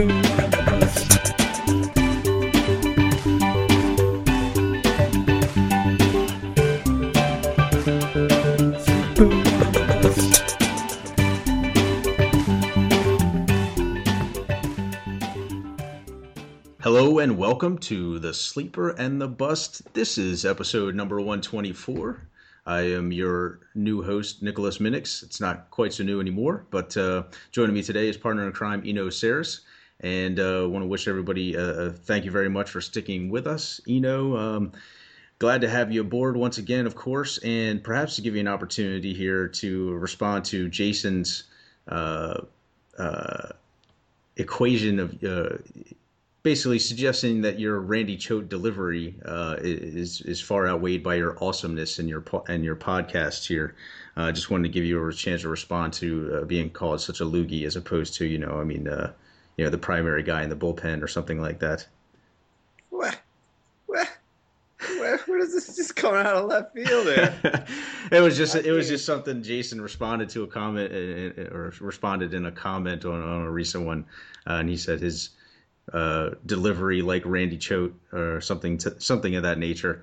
Hello and welcome to the Sleeper and the Bust. This is episode number 124. I am your new host, Nicholas Minnix. It's not quite so new anymore, but uh, joining me today is partner in crime, Eno Sarris. And uh, want to wish everybody uh, thank you very much for sticking with us. Eno, um, glad to have you aboard once again, of course, and perhaps to give you an opportunity here to respond to Jason's uh, uh, equation of uh, basically suggesting that your Randy Choate delivery uh, is is far outweighed by your awesomeness and your and your podcast here. I uh, just wanted to give you a chance to respond to uh, being called such a LOOGY as opposed to you know I mean uh, you know the primary guy in the bullpen or something like that. What? What? Where, where does this just come out of left field? There? it was just it was just something Jason responded to a comment uh, uh, or responded in a comment on, on a recent one, and he said his uh, delivery like Randy Choate or something to, something of that nature.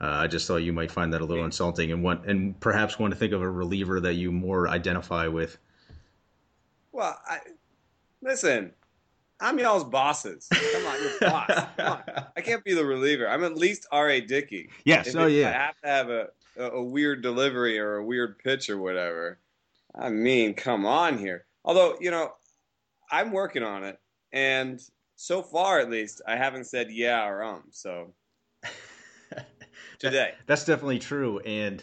Uh, I just thought you might find that a little insulting and want and perhaps want to think of a reliever that you more identify with. Well, I, listen, I'm y'all's bosses. Come on, you're boss. Come on. I can't be the reliever. I'm at least R.A. Dickey. Yes. If oh, yeah. I have to have a, a, a weird delivery or a weird pitch or whatever. I mean, come on here. Although, you know, I'm working on it. And so far at least, I haven't said yeah or um. So today, that's definitely true, and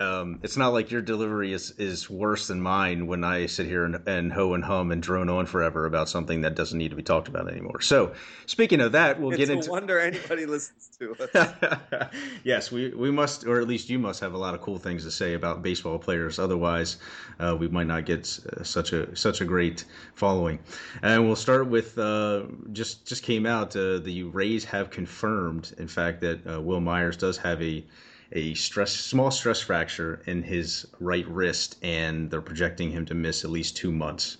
um, it's not like your delivery is, is worse than mine when I sit here and, and ho and hum and drone on forever about something that doesn't need to be talked about anymore. So, speaking of that, we'll it's get into. wonder anybody listens to us. yes, we we must, or at least you must have a lot of cool things to say about baseball players. Otherwise, uh, we might not get uh, such a such a great following. And we'll start with uh, just just came out. Uh, the Rays have confirmed, in fact, that uh, Wil Myers does have a a stress small stress fracture in his right wrist, and they're projecting him to miss at least two months.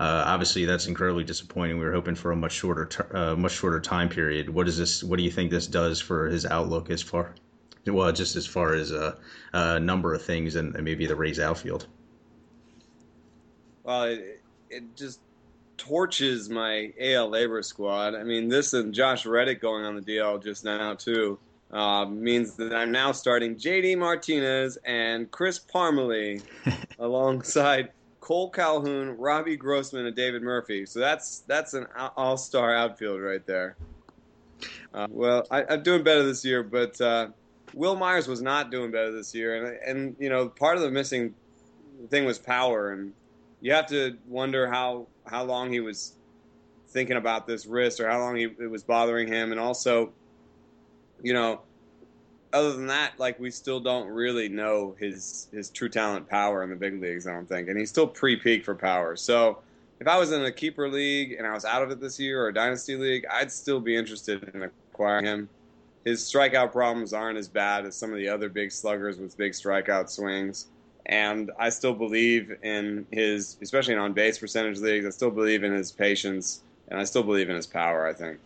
Uh, obviously, that's incredibly disappointing. We were hoping for a much shorter, ter- uh, much shorter time period. What is this? What do you think this does for his outlook as far, well, just as far as a, a number of things and, and, maybe the Rays outfield? Well, it, it just torches my AL LABR squad. I mean, this and Josh Reddick going on the DL just now too uh, means that I'm now starting JD Martinez and Chris Parmelee alongside Cole Calhoun, Robbie Grossman, and David Murphy. So that's that's an all-star outfield right there. Uh, well, I, am doing better this year, but uh, Wil Myers was not doing better this year, and and you know part of the missing thing was power, and you have to wonder how how long he was thinking about this wrist or how long he, it was bothering him, and also you know, other than that, like we still don't really know his his true talent power in the big leagues. I don't think, and he's still pre-peak for power. So if I was in a keeper league and I was out of it this year or a dynasty league, I'd still be interested in acquiring him. His strikeout problems aren't as bad as some of the other big sluggers with big strikeout swings. And I still believe in his, especially in on base percentage leagues, I still believe in his patience and I still believe in his power, I think.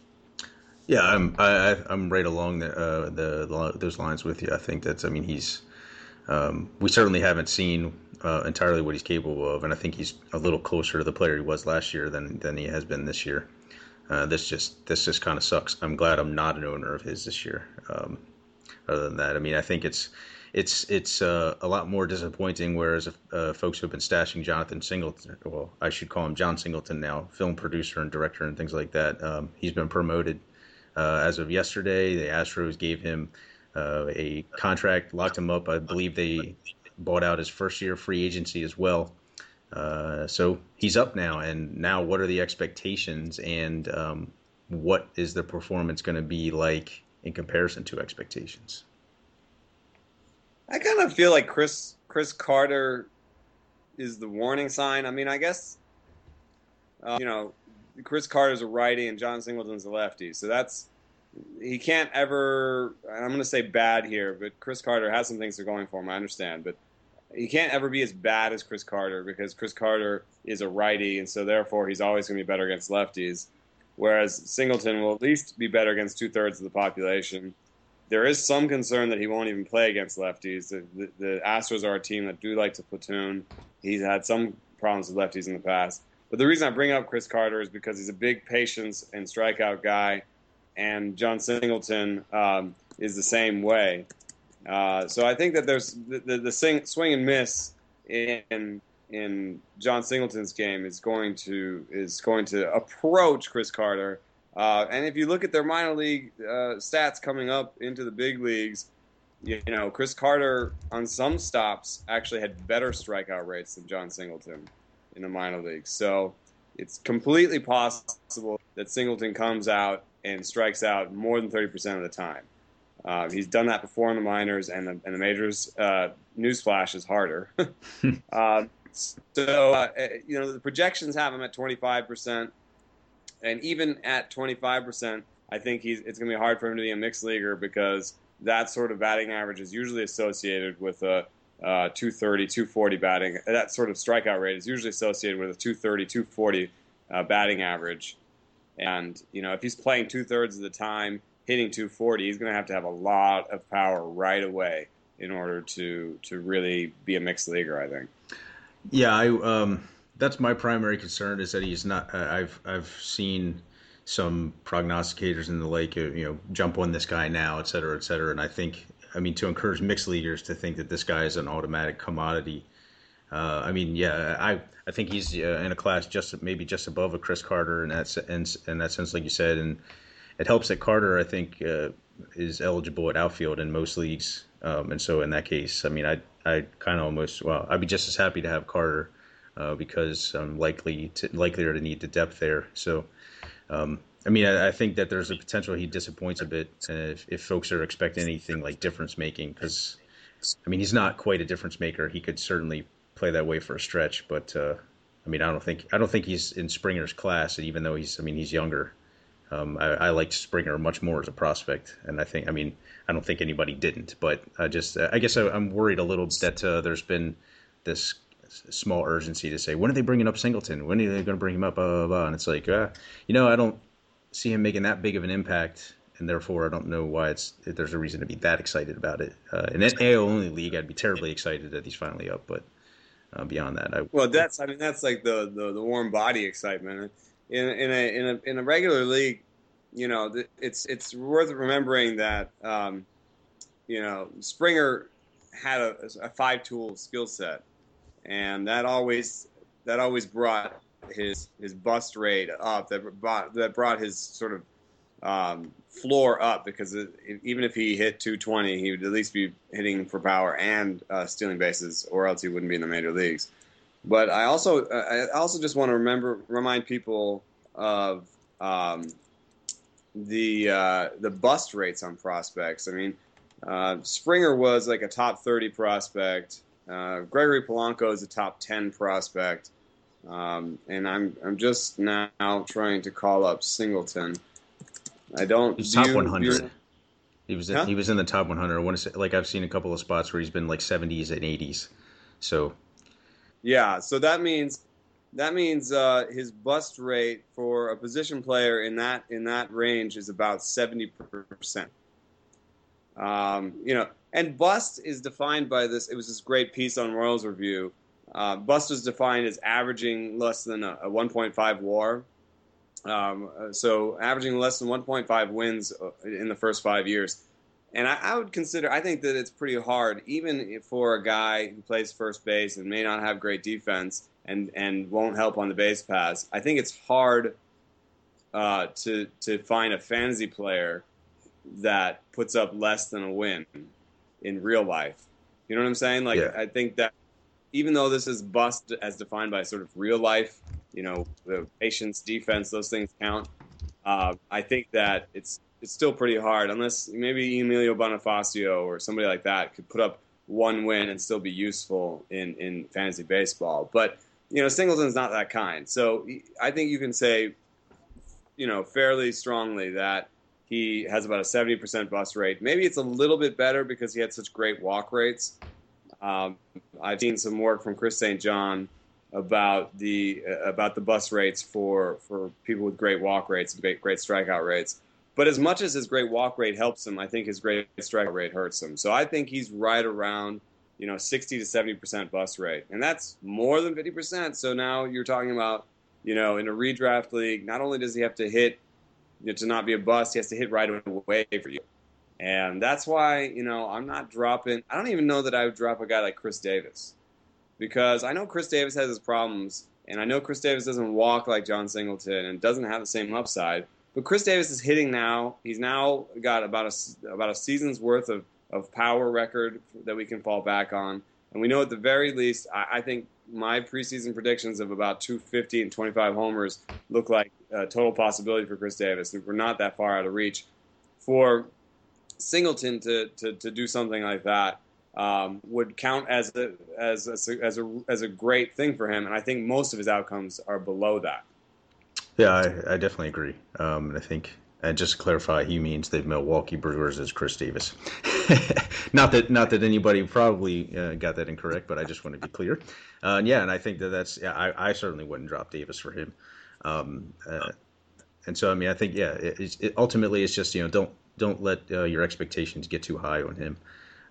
Yeah, I'm I, I'm right along the, uh, the those lines with you. I think that's I mean he's um, we certainly haven't seen uh, entirely what he's capable of, and I think he's a little closer to the player he was last year than than he has been this year. Uh, this just this just kind of sucks. I'm glad I'm not an owner of his this year. Um, other than that, I mean, I think it's it's it's uh, a lot more disappointing. Whereas uh, folks who have been stashing Jonathan Singleton, well, I should call him John Singleton now, film producer and director and things like that. Um, he's been promoted uh, as of yesterday, the Astros gave him uh, a contract, locked him up. I believe they bought out his first year free agency as well. Uh, so he's up now, and now what are the expectations, and um, what is the performance going to be like in comparison to expectations? I kind of feel like Chris Chris Carter is the warning sign. I mean, I guess uh, you know Chris Carter's a righty and John Singleton's a lefty. So that's he can't ever. I'm going to say bad here, but Chris Carter has some things that are going for him. I understand, but he can't ever be as bad as Chris Carter because Chris Carter is a righty, and so therefore he's always going to be better against lefties. Whereas Singleton will at least be better against two thirds of the population. There is some concern that he won't even play against lefties. The, the, the Astros are a team that do like to platoon. He's had some problems with lefties in the past. But the reason I bring up Chris Carter is because he's a big patience and strikeout guy, and John Singleton um, is the same way. Uh, so I think that there's the, the, the sing, swing and miss in in John Singleton's game is going to is going to approach Chris Carter. Uh, and if you look at their minor league uh, stats coming up into the big leagues, you, you, know Chris Carter on some stops actually had better strikeout rates than John Singleton in the minor leagues. So it's completely possible that Singleton comes out and strikes out more than 30% of the time. Uh, he's done that before in the minors and the, and the majors. Uh, newsflash is harder. uh, so, uh, eh, you know, the projections have him at 25%. And even at 25%, I think he's, it's going to be hard for him to be a mixed leaguer because that sort of batting average is usually associated with a uh, 230, 240 batting. That sort of strikeout rate is usually associated with a 230, 240 uh, batting average. And, you know, if he's playing two thirds of the time, hitting 240, he's going to have to have a lot of power right away in order to to really be a mixed leaguer. I think. Yeah, I um, that's my primary concern is that he's not. I've I've seen some prognosticators in the lake, you know, jump on this guy now, et cetera, et cetera. And I think, I mean, to encourage mixed leaguers to think that this guy is an automatic commodity. Uh, I mean, yeah, I I think he's uh, in a class just maybe just above a Chris Carter in that in, in that sense, like you said, and it helps that Carter, I think, uh, is eligible at outfield in most leagues, um, and so in that case, I mean, I I kind of almost well, I'd be just as happy to have Carter uh, because I'm likely to likelier to need the depth there. So, um, I mean, I, I, think that there's a potential he disappoints a bit if, if folks are expecting anything like difference making because. I mean, he's not quite a difference maker. He could certainly play that way for a stretch, but uh, I mean, I don't think I don't think he's in Springer's class. And Even though he's, I mean, he's younger. Um, I, I, liked Springer much more as a prospect, and I think, I mean, I don't think anybody didn't, but I just, I guess I, am worried a little that uh, there's been this small urgency to say, when are they bringing up Singleton? When are they going to bring him up? Blah, blah, blah. And it's like, uh, you know, I don't see him making that big of an impact, and therefore I don't know why it's there's a reason to be that excited about it. Uh, in an AL only league, I'd be terribly excited that he's finally up, but uh, beyond that, I well, that's I mean that's like the the, the warm body excitement in in a in a in a regular league, you know, it's it's worth remembering that um, you know Springer had a, a five tool skill set, and that always that always brought his his bust rate up. That brought that brought his sort of um, floor up because it, even if he hit 220, he would at least be hitting for power and uh, stealing bases, or else he wouldn't be in the major leagues. But I also I also just want to remember remind people of um, the uh, the bust rates on prospects. I mean, uh, Springer was like a top 30 prospect. Uh, Gregory Polanco is a top 10 prospect. Um, and I'm I'm just now trying to call up Singleton. I don't. He's top 100. He was in, huh? he was in the top 100. I want to say like I've seen a couple of spots where he's been like 70s and 80s. So. Yeah, so that means that means uh, his bust rate for a position player in that in that range is about seventy percent. Um, you know, and bust is defined by this. It was this great piece on Royals Review. Uh, bust is defined as averaging less than a, a 1.5 WAR. Um, so averaging less than 1.5 wins uh, in the first five years. And I, I, would consider, I think that it's pretty hard, even for a guy who plays first base and may not have great defense, and and won't help on the base pass. I think it's hard uh, to to find a fantasy player that puts up less than a win in real life. You know what I'm saying? Like yeah. I think that even though this is bust as defined by sort of real life, you know, the patience, defense, those things count. Uh, I think that it's it's still pretty hard unless maybe Emilio Bonifacio or somebody like that could put up one win and still be useful in in fantasy baseball. But you know, Singleton's not that kind. So I think you can say, you know, fairly strongly that he has about a 70% bust rate. Maybe it's a little bit better because he had such great walk rates. Um, I've seen some work from Chris St. John about the uh, about the bus rates for for people with great walk rates great great strikeout rates. But as much as his great walk rate helps him, I think his great strikeout rate hurts him. So I think he's right around you know 60 to 70 percent bus rate, and that's more than 50 percent. So now you're talking about you know in a redraft league, not only does he have to hit you know, to not be a bust, he has to hit right away for you. And that's why, you know, I'm not dropping. I don't even know that I would drop a guy like Khris Davis because I know Khris Davis has his problems, and I know Khris Davis doesn't walk like John Singleton and doesn't have the same upside. But Khris Davis is hitting now. He's now got about a about a season's worth of, of power record that we can fall back on, and we know at the very least. I, I think my preseason predictions of about 250 and 25 homers look like a total possibility for Khris Davis. We're not that far out of reach for Singleton to to, to do something like that um, would count as a, as a, as a as a great thing for him, and I think most of his outcomes are below that. Yeah, I, I definitely agree. Um, and I think, and just to clarify, he means the Milwaukee Brewers as Khris Davis. not that not that anybody probably uh, got that incorrect, but I just want to be clear. Uh, and yeah, and I think that that's yeah, I, I certainly wouldn't drop Davis for him. Um, uh, and so I mean, I think yeah, it, it, ultimately it's just you know don't don't let uh, your expectations get too high on him.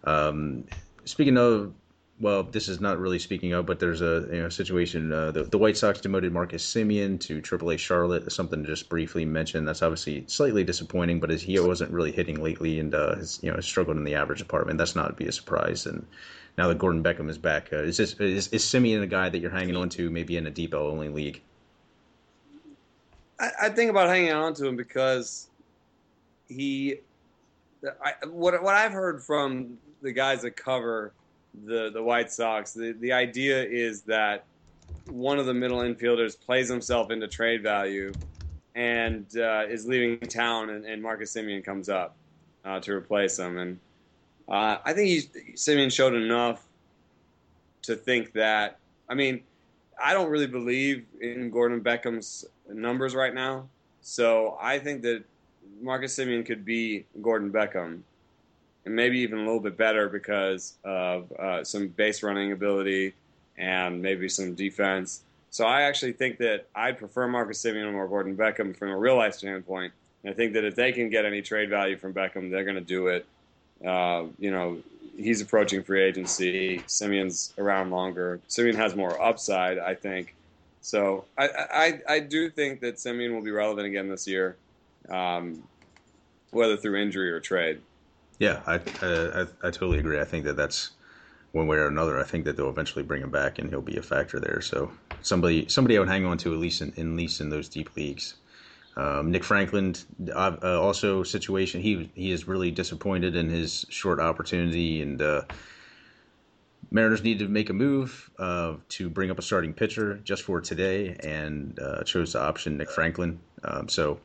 Um, speaking of, well, this is not really speaking of, but there's a you know, situation. Uh, the, the, White Sox demoted Marcus Semien to AAA Charlotte. Something to just briefly mention. That's obviously slightly disappointing, but as he wasn't really hitting lately and uh, has you know struggled in the average department, that's not to be a surprise. And now that Gordon Beckham is back, uh, is this is, is Semien a guy that you're hanging on to maybe in a deep only league? I, I think about hanging on to him because he I, what what I've heard from the guys that cover the the White Sox, the the idea is that one of the middle infielders plays himself into trade value and uh, is leaving town, and, and Marcus Semien comes up uh, to replace him. And uh, I think he's, Semien showed enough to think that. I mean, I don't really believe in Gordon Beckham's numbers right now, so I think that Marcus Semien could be Gordon Beckham, and maybe even a little bit better because of uh, some base running ability and maybe some defense. So I actually think that I'd prefer Marcus Semien or Gordon Beckham from a real life standpoint. And I think that if they can get any trade value from Beckham, they're going to do it. Uh, you know, he's approaching free agency. Semien's around longer. Semien has more upside, I think. So I, I, I do think that Semien will be relevant again this year, um, whether through injury or trade. Yeah, I, I, I totally agree. I think that that's one way or another. I think that they'll eventually bring him back, and he'll be a factor there. So somebody somebody I would hang on to at least in, at least in those deep leagues. Um, Nick Franklin, uh, also situation. He he is really disappointed in his short opportunity, and uh, Mariners need to make a move uh, to bring up a starting pitcher just for today, and uh, chose to option Nick Franklin. Um, so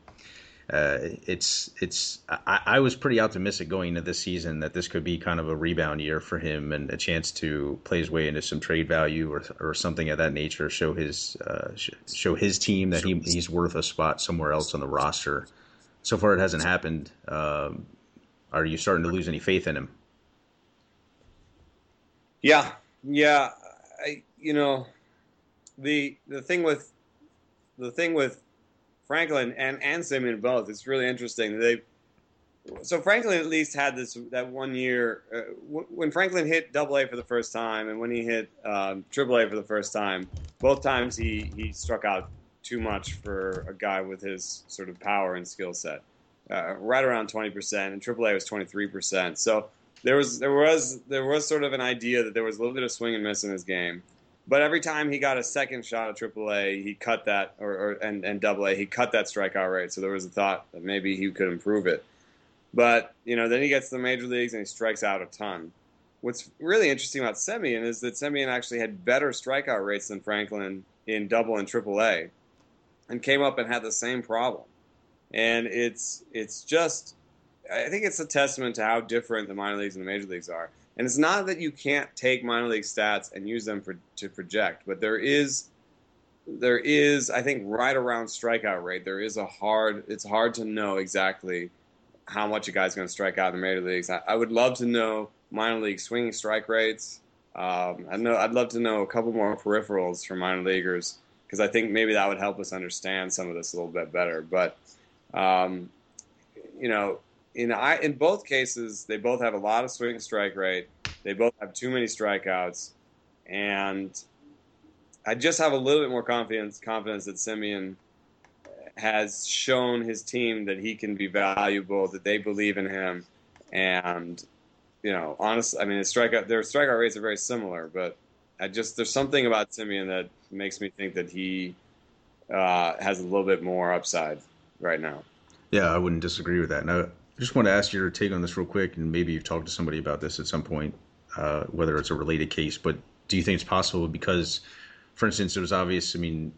uh, it's it's I, I, was pretty optimistic going into this season that this could be kind of a rebound year for him and a chance to play his way into some trade value or or something of that nature. Show his uh, show his team that he, he's worth a spot somewhere else on the roster. So far, it hasn't happened. Um, are you starting to lose any faith in him? Yeah, yeah. I you know the the thing with the thing with Franklin and and Semien both. It's really interesting. They so Franklin at least had this that one year uh, w- when Franklin hit Double A for the first time, and when he hit um, Triple A for the first time. Both times he he struck out too much for a guy with his sort of power and skill set. Uh, right around twenty percent, and Triple A was twenty three percent. So there was there was there was sort of an idea that there was a little bit of swing and miss in his game. But every time he got a second shot at AAA, he cut that, or, or and and AA, he cut that strikeout rate. So there was a thought that maybe he could improve it. But you know, then he gets to the major leagues and he strikes out a ton. What's really interesting about Semien is that Semien actually had better strikeout rates than Franklin in Double and AAA, and came up and had the same problem. And it's it's just, I think it's a testament to how different the minor leagues and the major leagues are. And it's not that you can't take minor league stats and use them for, to project, but there is there is I think right around strikeout rate there is a hard it's hard to know exactly how much a guy's going to strike out in the major leagues. I, I, would love to know minor league swinging strike rates. Um, I know I'd love to know a couple more peripherals from minor leaguers because I think maybe that would help us understand some of this a little bit better. But um, you know, in I in both cases, they both have a lot of swing strike rate. They both have too many strikeouts, and I just have a little bit more confidence confidence that Semien has shown his team that he can be valuable, that they believe in him, and you know, honestly, I mean, his strikeout their strikeout rates are very similar, but I just there's something about Semien that makes me think that he uh, has a little bit more upside right now. Yeah, I wouldn't disagree with that. Now, I just want to ask your take on this real quick, and maybe you've talked to somebody about this at some point, uh, whether it's a related case. But do you think it's possible because, for instance, it was obvious? I mean,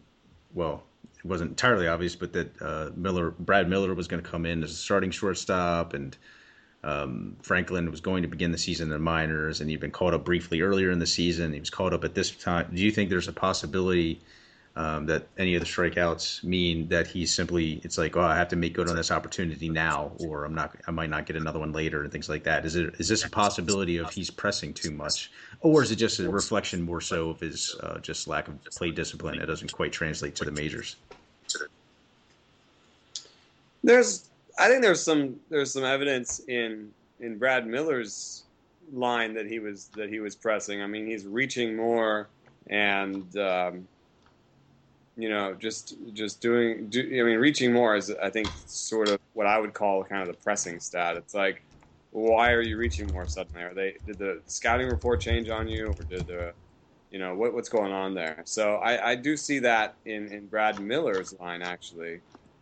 well, it wasn't entirely obvious, but that uh, Miller, Brad Miller, was going to come in as a starting shortstop, and um, Franklin was going to begin the season in the minors, and he'd been called up briefly earlier in the season. He was called up at this time. Do you think there's a possibility um, that any of the strikeouts mean that he's simply it's like, oh, I have to make good on this opportunity now, or I'm not, I might not get another one later, and things like that. Is it is this a possibility of he's pressing too much, or is it just a reflection more so of his uh, just lack of play discipline that doesn't quite translate to the majors? There's, I think there's some there's some evidence in in Brad Miller's line that he was that he was pressing. I mean, he's reaching more and. Um, you know, just just doing. Do, I mean, reaching more is, I think, sort of what I would call kind of the pressing stat. It's like, why are you reaching more suddenly? Are they did the scouting report change on you, or did the, you know, what, what's going on there? So I, I do see that in in Brad Miller's line actually,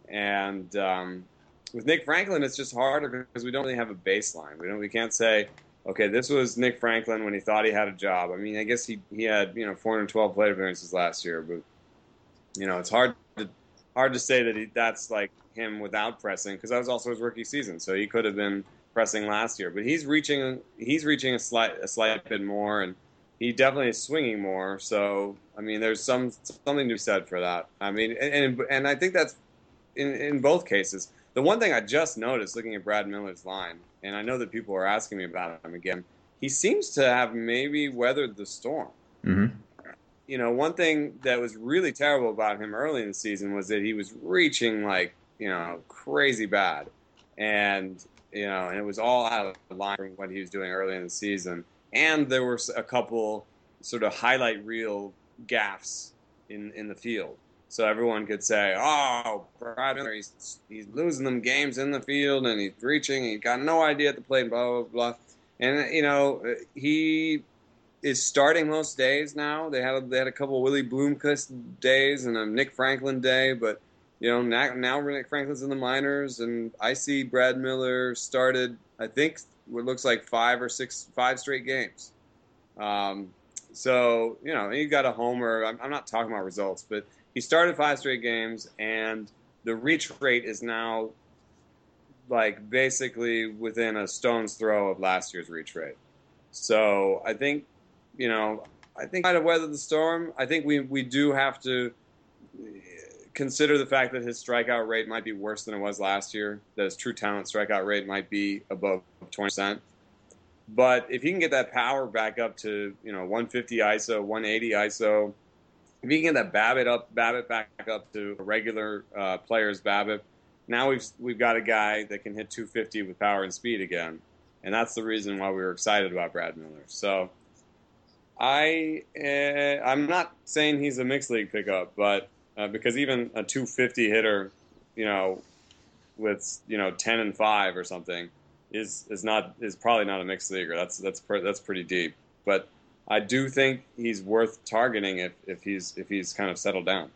and um, with Nick Franklin, it's just harder because we don't really have a baseline. We don't. We can't say. Okay, this was Nick Franklin when he thought he had a job. I mean, I guess he, he had you know 412 plate appearances last year, but you know, it's hard to hard to say that he, that's like him without pressing because that was also his rookie season, so he could have been pressing last year. But he's reaching he's reaching a slight a slight bit more, and he definitely is swinging more. So I mean, there's some something to be said for that. I mean, and and I think that's in in both cases. The one thing I just noticed looking at Brad Miller's line, and I know that people are asking me about him again, he seems to have maybe weathered the storm. Mm-hmm you know, one thing that was really terrible about him early in the season was that he was reaching like, you know, crazy bad. And, you know, and it was all out of line from what he was doing early in the season. And there were a couple sort of highlight reel gaffes in, in the field. So everyone could say, oh, Brad Miller, he's, he's losing them games in the field and he's reaching, he got no idea at the plate, blah, blah, blah. And, you know, he is starting most days now. They had a, they had a couple Willie Bloomquist days and a Nick Franklin day, but you know now, now Nick Franklin's in the minors, and I see Brad Miller started. I think what looks like five or six, five straight games. Um, so you know he got a homer. I'm, I'm not talking about results, but he started five straight games, and the reach rate is now like basically within a stone's throw of last year's reach rate. So I think you know, I think kind of weather the storm. I think we we do have to consider the fact that his strikeout rate might be worse than it was last year. That his true talent strikeout rate might be above twenty percent. But if he can get that power back up to you know 150 ISO, 180 ISO, if he can get that BABIP up, BABIP back up to a regular uh, player's BABIP, now we've we've got a guy that can hit 250 with power and speed again, and that's the reason why we were excited about Brad Miller. So I uh, I'm not saying he's a mixed league pickup, but uh, because even a 250 hitter, you know, with you know 10 and five or something, is is not is probably not a mixed leaguer. That's that's that's pretty deep. But I do think he's worth targeting if, if he's if he's kind of settled down.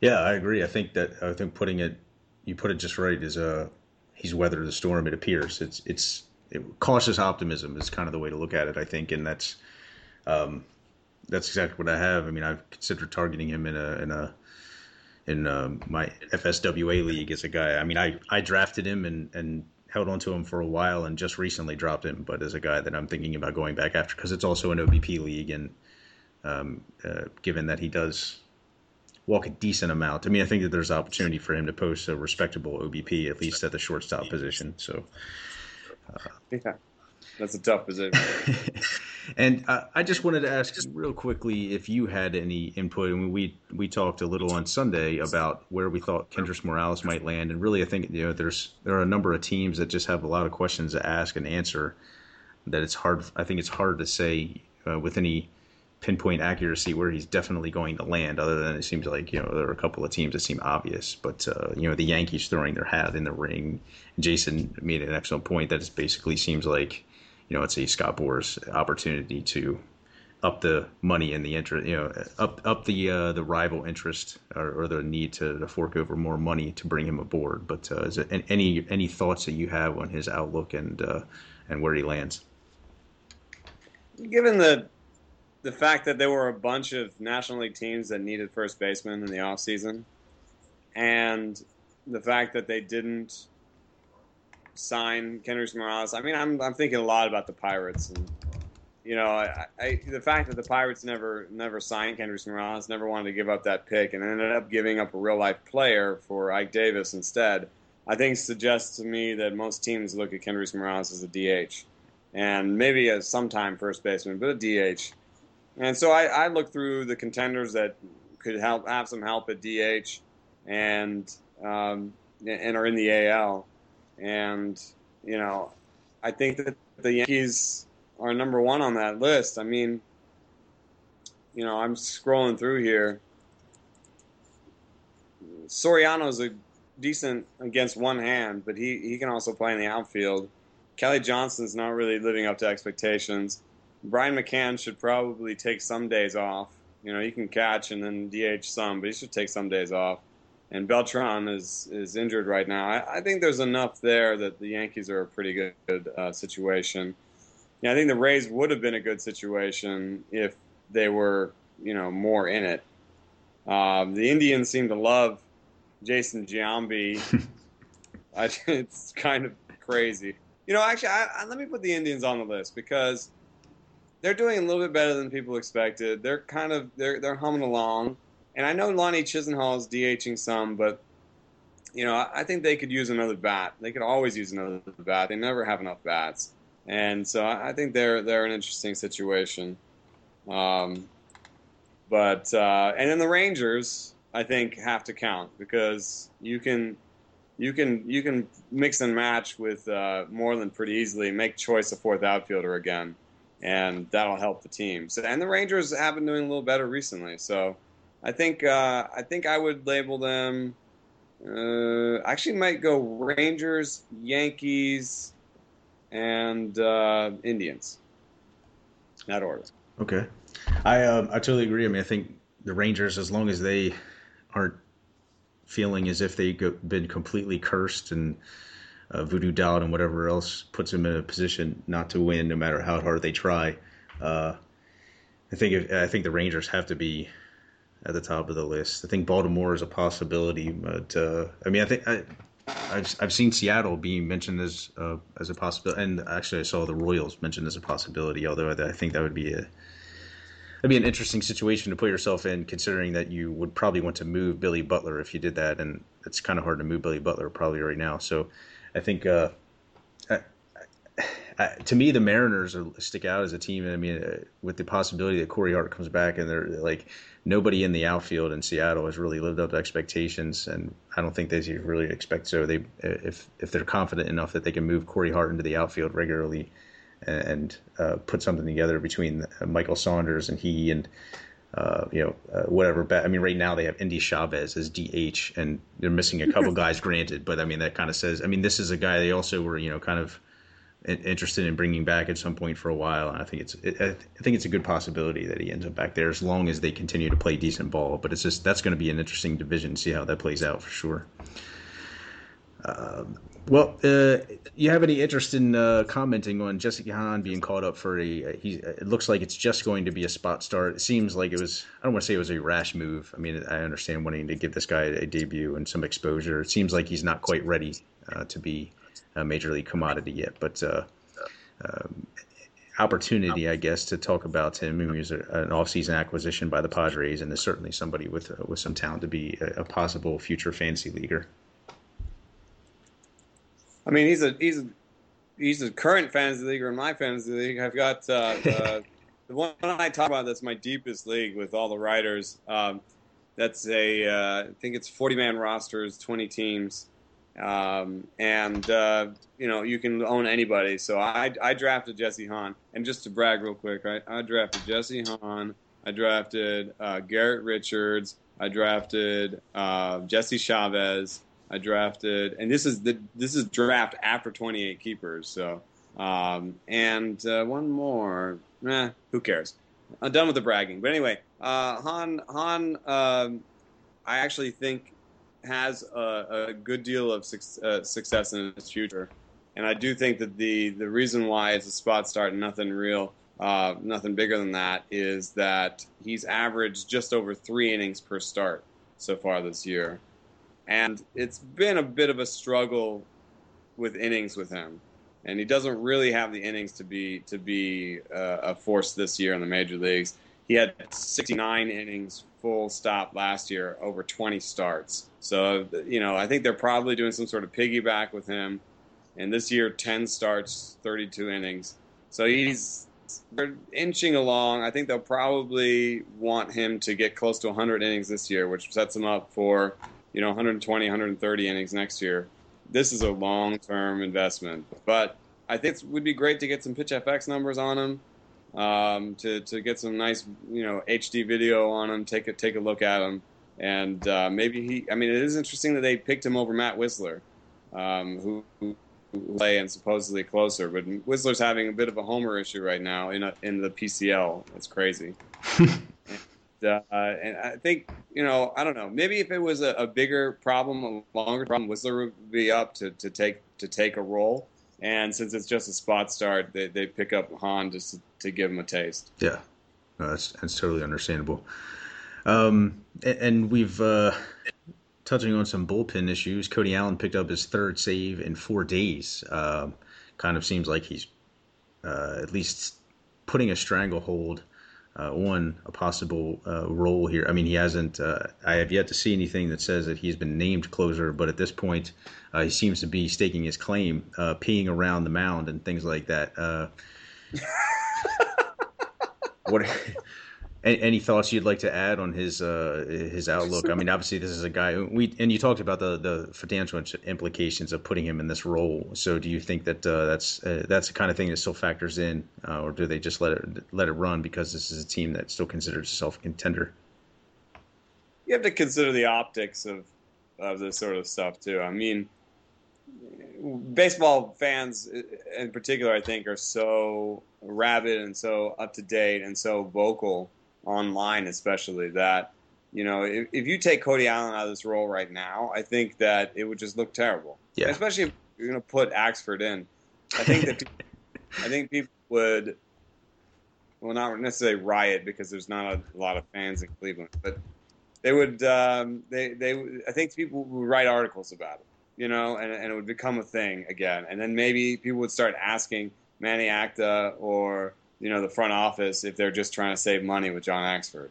Yeah, I agree. I think that I think putting it you put it just right is uh he's weathered the storm. It appears it's it's it, cautious optimism is kind of the way to look at it. I think, and that's um, that's exactly what I have. I mean, I've considered targeting him in a in a in um, my FSWA league as a guy. I mean, I, I drafted him and, and held on to him for a while and just recently dropped him, but as a guy that I'm thinking about going back after because it's also an OBP league and um, uh, given that he does walk a decent amount, I mean, I think that there's opportunity for him to post a respectable OBP at least at the shortstop position. So, uh, yeah, that's a tough position. And uh, I just wanted to ask real quickly if you had any input. I mean, we we talked a little on Sunday about where we thought Kendrys Morales might land, and really, I think you know there's there are a number of teams that just have a lot of questions to ask and answer. That it's hard. I think it's hard to say uh, with any pinpoint accuracy where he's definitely going to land. Other than it seems like you know there are a couple of teams that seem obvious, but uh, you know the Yankees throwing their hat in the ring. Jason made an excellent point that it basically seems like you know it's a Scott Boras opportunity to up the money and the interest, you know, up up the uh, the rival interest or, or the need to, to, fork over more money to bring him aboard. But uh, is it any any thoughts that you have on his outlook and uh, and where he lands? Given the the fact that there were a bunch of National League teams that needed first baseman in the offseason, and the fact that they didn't sign Kendrys Morales. I mean, I'm I'm thinking a lot about the Pirates, and you know, I, I, the fact that the Pirates never never signed Kendrys Morales, never wanted to give up that pick, and ended up giving up a real life player for Ike Davis instead. I think suggests to me that most teams look at Kendrys Morales as a DH, and maybe a sometime first baseman, but a DH. And so I, I look through the contenders that could help have some help at DH, and um, and are in the AL. And you know, I think that the Yankees are number one on that list. I mean, you know, I'm scrolling through here. Soriano's a decent against one hand, but he, he can also play in the outfield. Kelly Johnson's not really living up to expectations. Brian McCann should probably take some days off. You know, he can catch and then DH some, but he should take some days off. And Beltran is is injured right now. I, I think there's enough there that the Yankees are a pretty good, good uh, situation. Yeah, I think the Rays would have been a good situation if they were, you know, more in it. Um, the Indians seem to love Jason Giambi. it's kind of crazy. You know, actually, I, I, let me put the Indians on the list because they're doing a little bit better than people expected. They're kind of they're they're humming along, and I know Lonnie Chisenhall is DHing some, but you know I, I think they could use another bat. They could always use another bat. They never have enough bats, and so I, I think they're they're an interesting situation. Um, but uh, and then the Rangers, I think, have to count because you can you can you can mix and match with uh, Moreland pretty easily. Make choice a fourth outfielder again and that'll help the team. So, and the Rangers have been doing a little better recently. So, I think uh, I think I would label them. Uh, actually, might go Rangers, Yankees, and uh, Indians. That order. Okay, I um, I totally agree. I mean, I think the Rangers, as long as they aren't feeling as if they've been completely cursed and uh, voodoo doll and whatever else puts them in a position not to win, no matter how hard they try. Uh, I think if, I think the Rangers have to be at the top of the list. I think Baltimore is a possibility, but uh, I mean, I think I, have I've seen Seattle being mentioned as uh, as a possibility, and actually I saw the Royals mentioned as a possibility. Although I think that would be a that'd be an interesting situation to put yourself in, considering that you would probably want to move Billy Butler if you did that, and it's kind of hard to move Billy Butler probably right now. So I think uh, I, to me the Mariners are, stick out as a team. I mean, uh, with the possibility that Corey Hart comes back, and they're like nobody in the outfield in Seattle has really lived up to expectations, and I don't think they really expect so. They if if they're confident enough that they can move Corey Hart into the outfield regularly and uh, put something together between uh, Michael Saunders and he and uh, you know, uh, whatever. I mean, right now they have Endy Chavez as DH, and they're missing a couple guys, granted. But I mean, that kind of says. I mean, this is a guy they also were, you know, kind of interested in bringing back at some point for a while. And I think it's, it, I think it's a good possibility that he ends up back there as long as they continue to play decent ball. But it's just that's going to be an interesting division. To see how that plays out for sure. Um, well, uh, you have any interest in uh, commenting on Jesse Hahn being called up for a? He it looks like it's just going to be a spot start. It seems like it was. I don't want to say it was a rash move. I mean, I understand wanting to give this guy a debut and some exposure. It seems like he's not quite ready uh, to be a major league commodity yet, but. Uh, um, opportunity, I guess, to talk about him. He was an offseason acquisition by the Padres, and is certainly somebody with uh, with some talent to be a, a possible future fantasy leaguer. I mean, he's a he's a, he's a current fantasy leaguer in my fantasy league. I've got uh, uh, the one I talk about that's my deepest league with all the writers. Um, that's a uh, I think it's 40 man rosters, 20 teams, um, and uh, you know you can own anybody. So I, I drafted Jesse Hahn, and just to brag real quick, I, I drafted Jesse Hahn. I drafted uh, Garrett Richards. I drafted uh, Jesse Chavez. I drafted, and this is the this is draft after 28 keepers. So, um, and uh, one more. Eh, who cares? I'm done with the bragging. But anyway, uh, Hahn Hahn, um, I actually think has a, a good deal of su- uh, success in his future, and I do think that the the reason why it's a spot start and nothing real, uh, nothing bigger than that, is that he's averaged just over three innings per start so far this year, and it's been a bit of a struggle with innings with him. And he doesn't really have the innings to be to be uh, a force this year in the major leagues. He had 69 innings full stop last year over 20 starts. So you know, I think they're probably doing some sort of piggyback with him. And this year, 10 starts, 32 innings. So he's they're inching along. I think they'll probably want him to get close to 100 innings this year, which sets him up for you know 120, 130 innings next year this is a long term investment. But I think it would be great to get some pitch FX numbers on him, um, to to get some nice you know HD video on him. Take a take a look at him, and uh, maybe he. I mean, it is interesting that they picked him over Matt Wisler, um, who. who play and supposedly closer, but Wisler's having a bit of a homer issue right now in a, in the PCL. That's crazy. Uh, and I think you know I don't know maybe if it was a, a, bigger problem, a longer problem, Wisler would be up to, to take to take a role. And since it's just a spot start, they, they pick up Hahn just to, to give him a taste. Yeah, no, that's that's totally understandable. Um, and, and we've uh, touching on some bullpen issues. Cody Allen picked up his third save in four days. Uh, kind of seems like he's uh, at least putting a stranglehold uh, a possible uh, role here. I mean, he hasn't. Uh, I have yet to see anything that says that he's been named closer, but at this point, uh, he seems to be staking his claim, uh, peeing around the mound and things like that. Uh, what? Any thoughts you'd like to add on his uh, his outlook? I mean, obviously, this is a guy we and you talked about the the financial implications of putting him in this role. So, do you think that uh, that's uh, that's the kind of thing that still factors in, uh, or do they just let it let it run because this is a team that still considers itself a contender? You have to consider the optics of of this sort of stuff too. I mean, baseball fans in particular, I think, are so rabid and so up to date and so vocal online, especially that you know if, if you take Cody Allen out of this role right now, I think that it would just look terrible. Yeah. Especially if you're going to put Axford in. I think that people, I think people would well not necessarily riot because there's not a, lot of fans in Cleveland, but they would um, they they I think people would write articles about it, you know, and, and it would become a thing again, and then maybe people would start asking Manny Acta or you know the front office if they're just trying to save money with John Axford.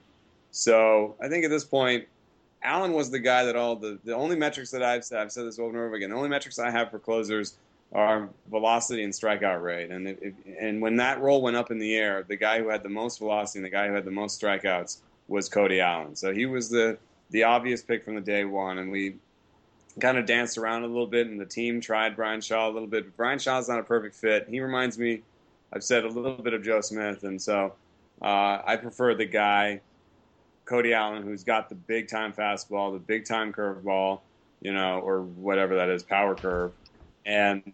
So I think at this point, Allen was the guy that all the the only metrics that I've said I've said this over and over again. The only metrics I have for closers are velocity and strikeout rate. And if, and when that role went up in the air, the guy who had the most velocity and the guy who had the most strikeouts was Cody Allen. So he was the the obvious pick from the day one, and we kind of danced around a little bit, and the team tried Bryan Shaw a little bit. But Bryan Shaw's not a perfect fit. He reminds me I've said a little bit of Joe Smith, and so uh, I prefer the guy, Cody Allen, who's got the big time fastball, the big time curveball, you know, or whatever that is, power curve, and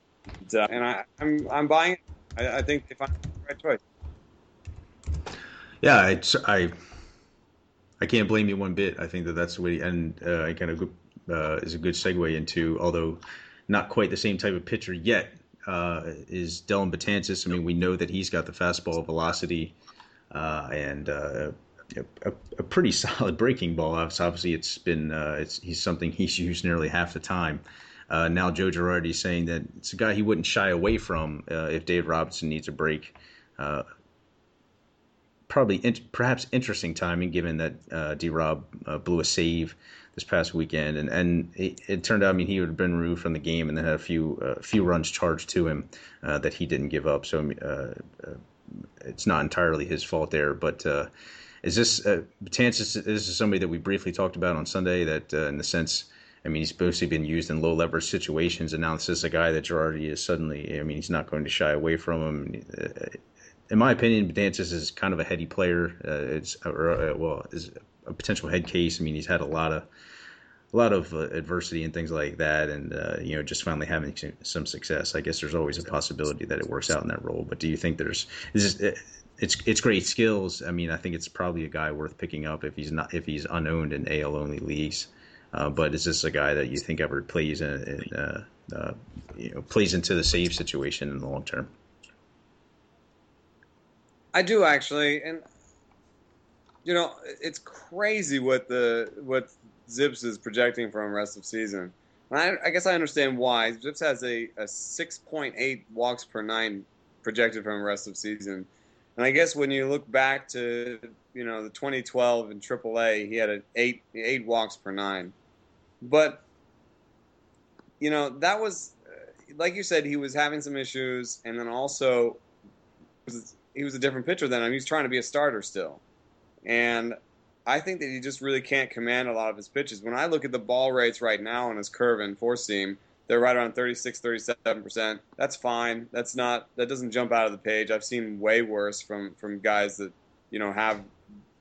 uh, and I, I'm I'm buying. It. I, I think if I'm the right choice. Yeah, I, I I can't blame you one bit. I think that that's the way, and uh, kind of uh, is a good segue into, although not quite the same type of pitcher yet uh, is Dellin Betances. I mean, we know that he's got the fastball velocity uh, and uh, a, a, pretty solid breaking ball. Obviously, it's been uh, it's he's something he's used nearly half the time. Uh, now Joe Girardi saying that it's a guy he wouldn't shy away from uh, if David Robertson needs a break. probably, in, perhaps interesting timing given that D. Rob blew a save this past weekend, and and it, it, turned out I mean he had been removed from the game, and then had a few uh, few runs charged to him uh, that he didn't give up. So uh, uh it's not entirely his fault there. But uh, is this uh? This is somebody that we briefly talked about on Sunday. That in the sense, I mean, he's mostly been used in low leverage situations, and now this is a guy that Girardi is suddenly. I mean, he's not going to shy away from him. In my opinion, Betances is kind of a heady player. Uh, it's or, uh, well, is a potential head case. I mean, he's had a lot of a lot of uh, adversity and things like that, and uh, you know, just finally having some success. I guess there's always a possibility that it works out in that role. But do you think there's is this, it's it's great skills? I mean, I think it's probably a guy worth picking up if he's not if he's unowned in AL only leagues. Uh, but is this a guy that you think ever plays in, in uh, uh, you know plays into the save situation in the long term? I do actually, and you know, it's crazy what the what ZiPS is projecting from rest of season. I, I, guess I understand why. ZiPS has a, a 6.8 walks per nine projected from rest of season. And I guess when you look back to you know the 2012 in AAA, he had an eight eight walks per nine. But you know that was uh, like you said, he was having some issues, and then also he was a different pitcher. I mean, he was trying to be a starter still, and I think that he just really can't command a lot of his pitches. When I look at the ball rates right now on his curve and four seam, they're right around 36, 37%. That's fine. That's not that doesn't jump out of the page. I've seen way worse from from guys that, you know, have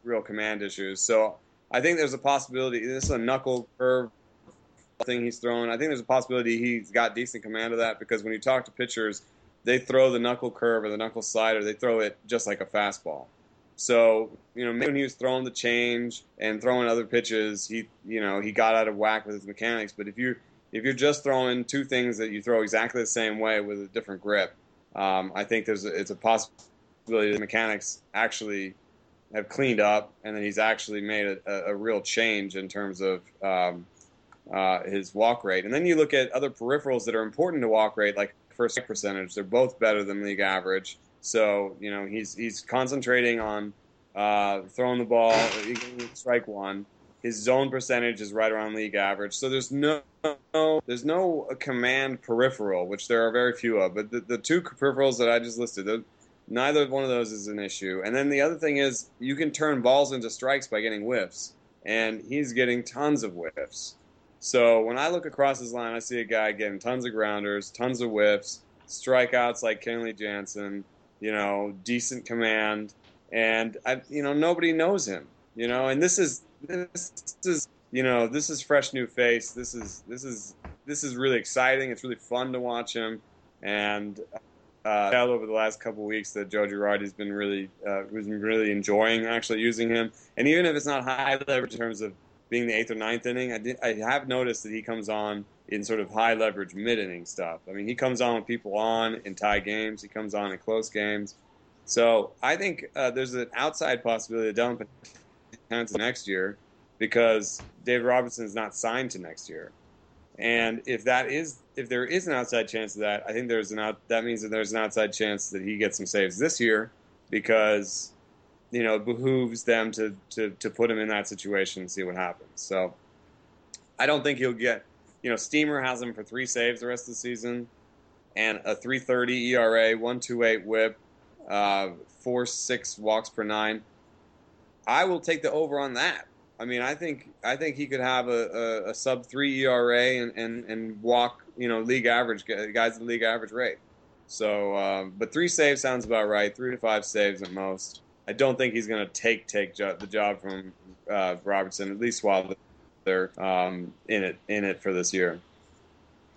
real command issues. So, I think there's a possibility this is a knuckle curve thing he's throwing. I think there's a possibility he's got decent command of that because when you talk to pitchers, they throw the knuckle curve or the knuckle slider, they throw it just like a fastball. So you know, when he was throwing the change and throwing other pitches, he you know he got out of whack with his mechanics. But if you if you're just throwing two things that you throw exactly the same way with a different grip, um, I think there's a, it's a possibility the mechanics actually have cleaned up, and then he's actually made a, a real change in terms of um, uh, his walk rate. And then you look at other peripherals that are important to walk rate, like first percentage. They're both better than league average. So you know he's he's concentrating on uh, throwing the ball, strike one. His zone percentage is right around league average. So there's no, no there's no command peripheral, which there are very few of. But the, the two peripherals that I just listed, neither one of those is an issue. And then the other thing is you can turn balls into strikes by getting whiffs, and he's getting tons of whiffs. So when I look across his line, I see a guy getting tons of grounders, tons of whiffs, strikeouts like Kenley Jansen, you know, decent command, and I, you know, nobody knows him, you know, and this is this is you know this is fresh new face. This is this is this is really exciting. It's really fun to watch him, and uh, over the last couple weeks that Joe Girardi's been really uh, was really enjoying actually using him, and even if it's not high leverage in terms of being the eighth or ninth inning, I, did, I have noticed that he comes on in sort of high leverage mid inning stuff. I mean, he comes on with people on in tie games. He comes on in close games. So I think uh, there's an outside possibility of Dellin Betances next year because David Robertson is not signed to next year. And if that is if there is an outside chance of that, I think there's an out, that means that there's an outside chance that he gets some saves this year because you know it behooves them to to to put him in that situation and see what happens. So I don't think he'll get you know, Steamer has him for three saves the rest of the season, and a 3.30 ERA, 128 WHIP, uh, four six walks per nine. I will take the over on that. I mean, I think I think he could have a, a, a sub three ERA and, and, and walk you know league average guys the league average rate. So, um, but three saves sounds about right. Three to five saves at most. I don't think he's going to take take jo- the job from uh, Robertson at least while they're um, in it in it for this year.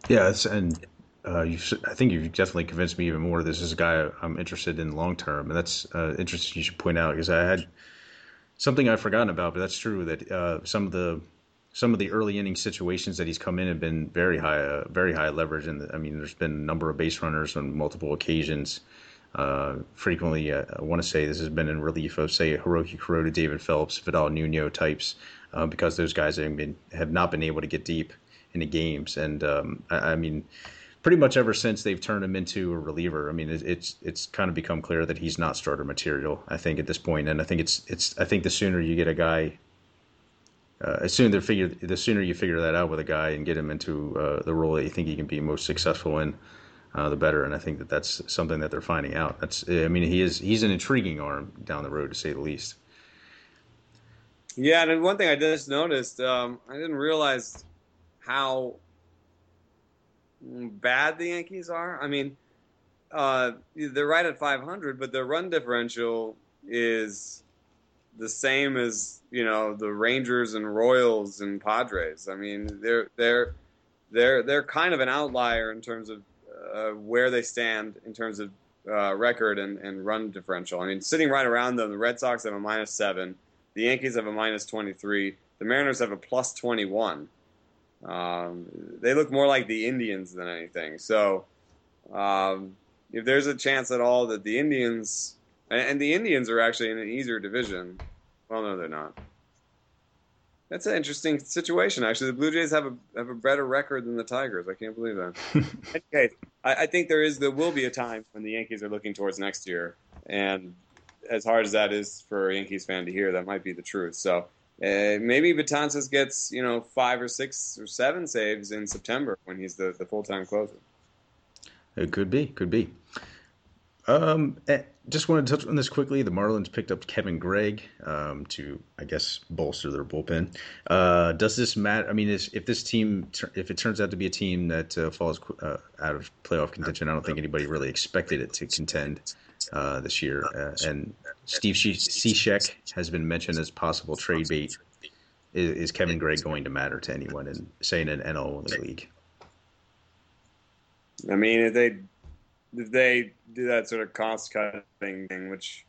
Yeah, and uh, you I think you've definitely convinced me even more. This is a guy I'm interested in long term, and that's uh, interesting. You should point out because I had something I've forgotten about, but that's true that uh, some of the some of the early inning situations that he's come in have been very high, uh, very high leverage. And I mean, there's been a number of base runners on multiple occasions. Uh, frequently, uh, I want to say this has been in relief of, say, Hiroki Kuroda, David Phelps, Vidal Nuno types uh, because those guys have been have not been able to get deep into games. And um, I, I, mean, pretty much ever since they've turned him into a reliever, I mean, it, it's it's kind of become clear that he's not starter material. I think at this point, and I think it's it's I think the sooner you get a guy. Uh, as soon as figure, the sooner you figure that out with a guy and get him into uh, the role that you think he can be most successful in, uh, the better. And I think that that's something that they're finding out. That's, I mean, he is he's an intriguing arm down the road to say the least. Yeah, and one thing I just noticed, um, I didn't realize how bad the Yankees are. I mean, uh, they're right at 500, but their run differential is the same as you know the Rangers and Royals and Padres. I mean, they're they're they're they're kind of an outlier in terms of uh, where they stand in terms of uh, record and, and run differential. I mean, sitting right around them, the Red Sox have a minus seven, the Yankees have a minus twenty three, the Mariners have a plus twenty one. Um, they look more like the Indians than anything. So, um, if there's a chance at all that the Indians and the Indians are actually in an easier division, well, no, they're not. That's an interesting situation. Actually, the Blue Jays have a have a better record than the Tigers. I can't believe that. okay, I, I think there is there will be a time when the Yankees are looking towards next year, and as hard as that is for a Yankees fan to hear, that might be the truth. So uh, maybe Betances gets you know five or six or seven saves in September when he's the, the full time closer. It could be, could be. Um, eh, just wanted to touch on this quickly. The Marlins picked up Kevin Gregg um, to, I guess, bolster their bullpen. Uh, does this matter? I mean, if this team, if it turns out to be a team that uh, falls uh, out of playoff contention, I don't think anybody really expected it to contend uh, this year. Uh, and Steve Cishek has been mentioned as possible trade bait. Is, is Kevin Gregg going to matter to anyone in, say, in an NL only league? I mean, if they they do that sort of cost cutting thing, which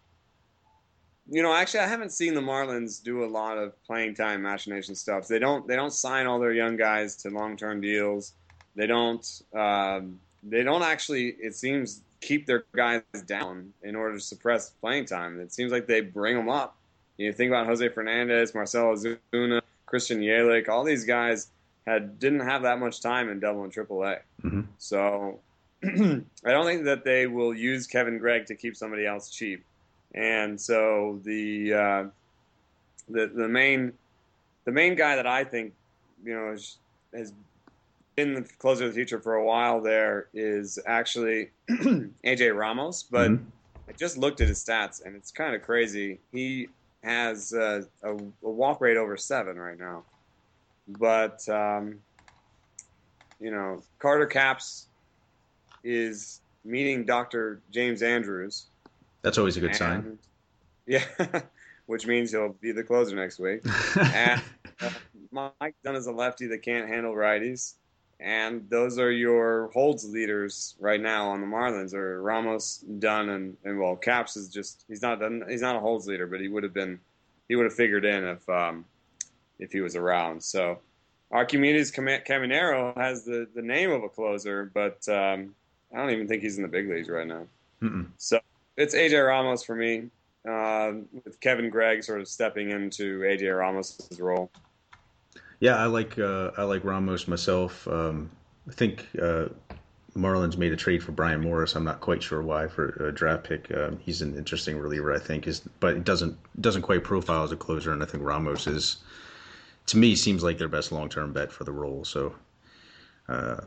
you know, actually, I haven't seen the Marlins do a lot of playing time machination stuff. They don't they don't sign all their young guys to long term deals. They don't um, they don't actually. It seems keep their guys down in order to suppress playing time. It seems like they bring them up. You think about Jose Fernandez, Marcell Ozuna, Christian Yelich. All these guys had didn't have that much time in Double and Triple A. Mm-hmm. So I don't think that they will use Kevin Gregg to keep somebody else cheap. And so the uh, the the main the main guy that I think you know has, has been the closer of the future for a while there is actually AJ Ramos, but mm-hmm. I just looked at his stats and it's kind of crazy. He has uh, a, a, walk rate over seven right now, but um, you know Carter Capps is meeting Dr. James Andrews. That's always a good and, sign. Yeah, which means he'll be the closer next week. and uh, Mike Dunn is a lefty that can't handle righties. And those are your holds leaders right now on the Marlins, or Ramos, Dunn, and, and well, Capps is just he's not he's not a holds leader, but he would have been he would have figured in if um, if he was around. So Archimedes Caminero has the, the name of a closer, but um, I don't even think he's in the big leagues right now. Mm-mm. So it's AJ Ramos for me, uh, with Kevin Gregg sort of stepping into AJ Ramos's role. Yeah, I like uh, I like Ramos myself. Um, I think uh, Marlins made a trade for Bryan Morris. I'm not quite sure why for a draft pick. Um, he's an interesting reliever, I think, is but it doesn't doesn't quite profile as a closer. And I think Ramos is, to me, seems like their best long term bet for the role. So, uh,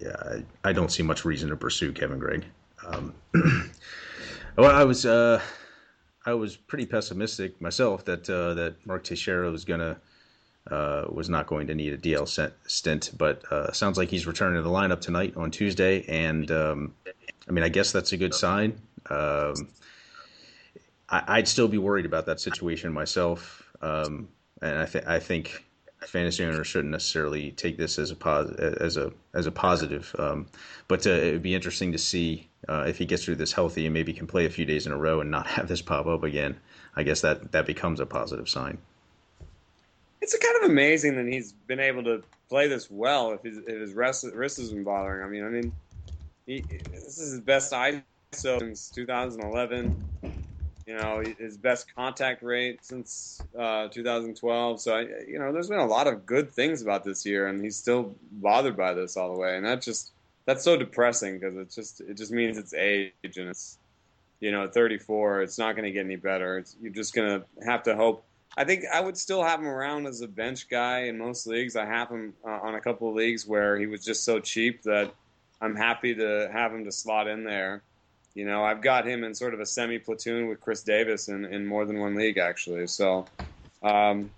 yeah, I, I, don't see much reason to pursue Kevin Gregg. Um, well, I was uh, I was pretty pessimistic myself that uh, that Mark Teixeira was gonna uh, was not going to need a DL stint, but uh, sounds like he's returning to the lineup tonight on Tuesday, and um, I mean I guess that's a good sign. Um, I, would still be worried about that situation myself, um, and I, th- I think fantasy owners shouldn't necessarily take this as a pos- as a as a positive. Um, but uh, it would be interesting to see uh, if he gets through this healthy and maybe can play a few days in a row and not have this pop up again. I guess that that becomes a positive sign. It's kind of amazing that he's been able to play this well if his, if his wrist, wrist isn't bothering. I mean, I mean, he, this is his best ISO since 2011 you know his best contact rate since uh, 2012. So I, you know, there's been a lot of good things about this year, and he's still bothered by this all the way, and that just that's so depressing because it just it just means it's age and it's you know 34. It's not going to get any better. It's, you're just going to have to hope. I think I would still have him around as a bench guy in most leagues. I have him uh, on a couple of leagues where he was just so cheap that I'm happy to have him to slot in there. You know, I've got him in sort of a semi platoon with Chris Davis in, in more than one league actually. So um,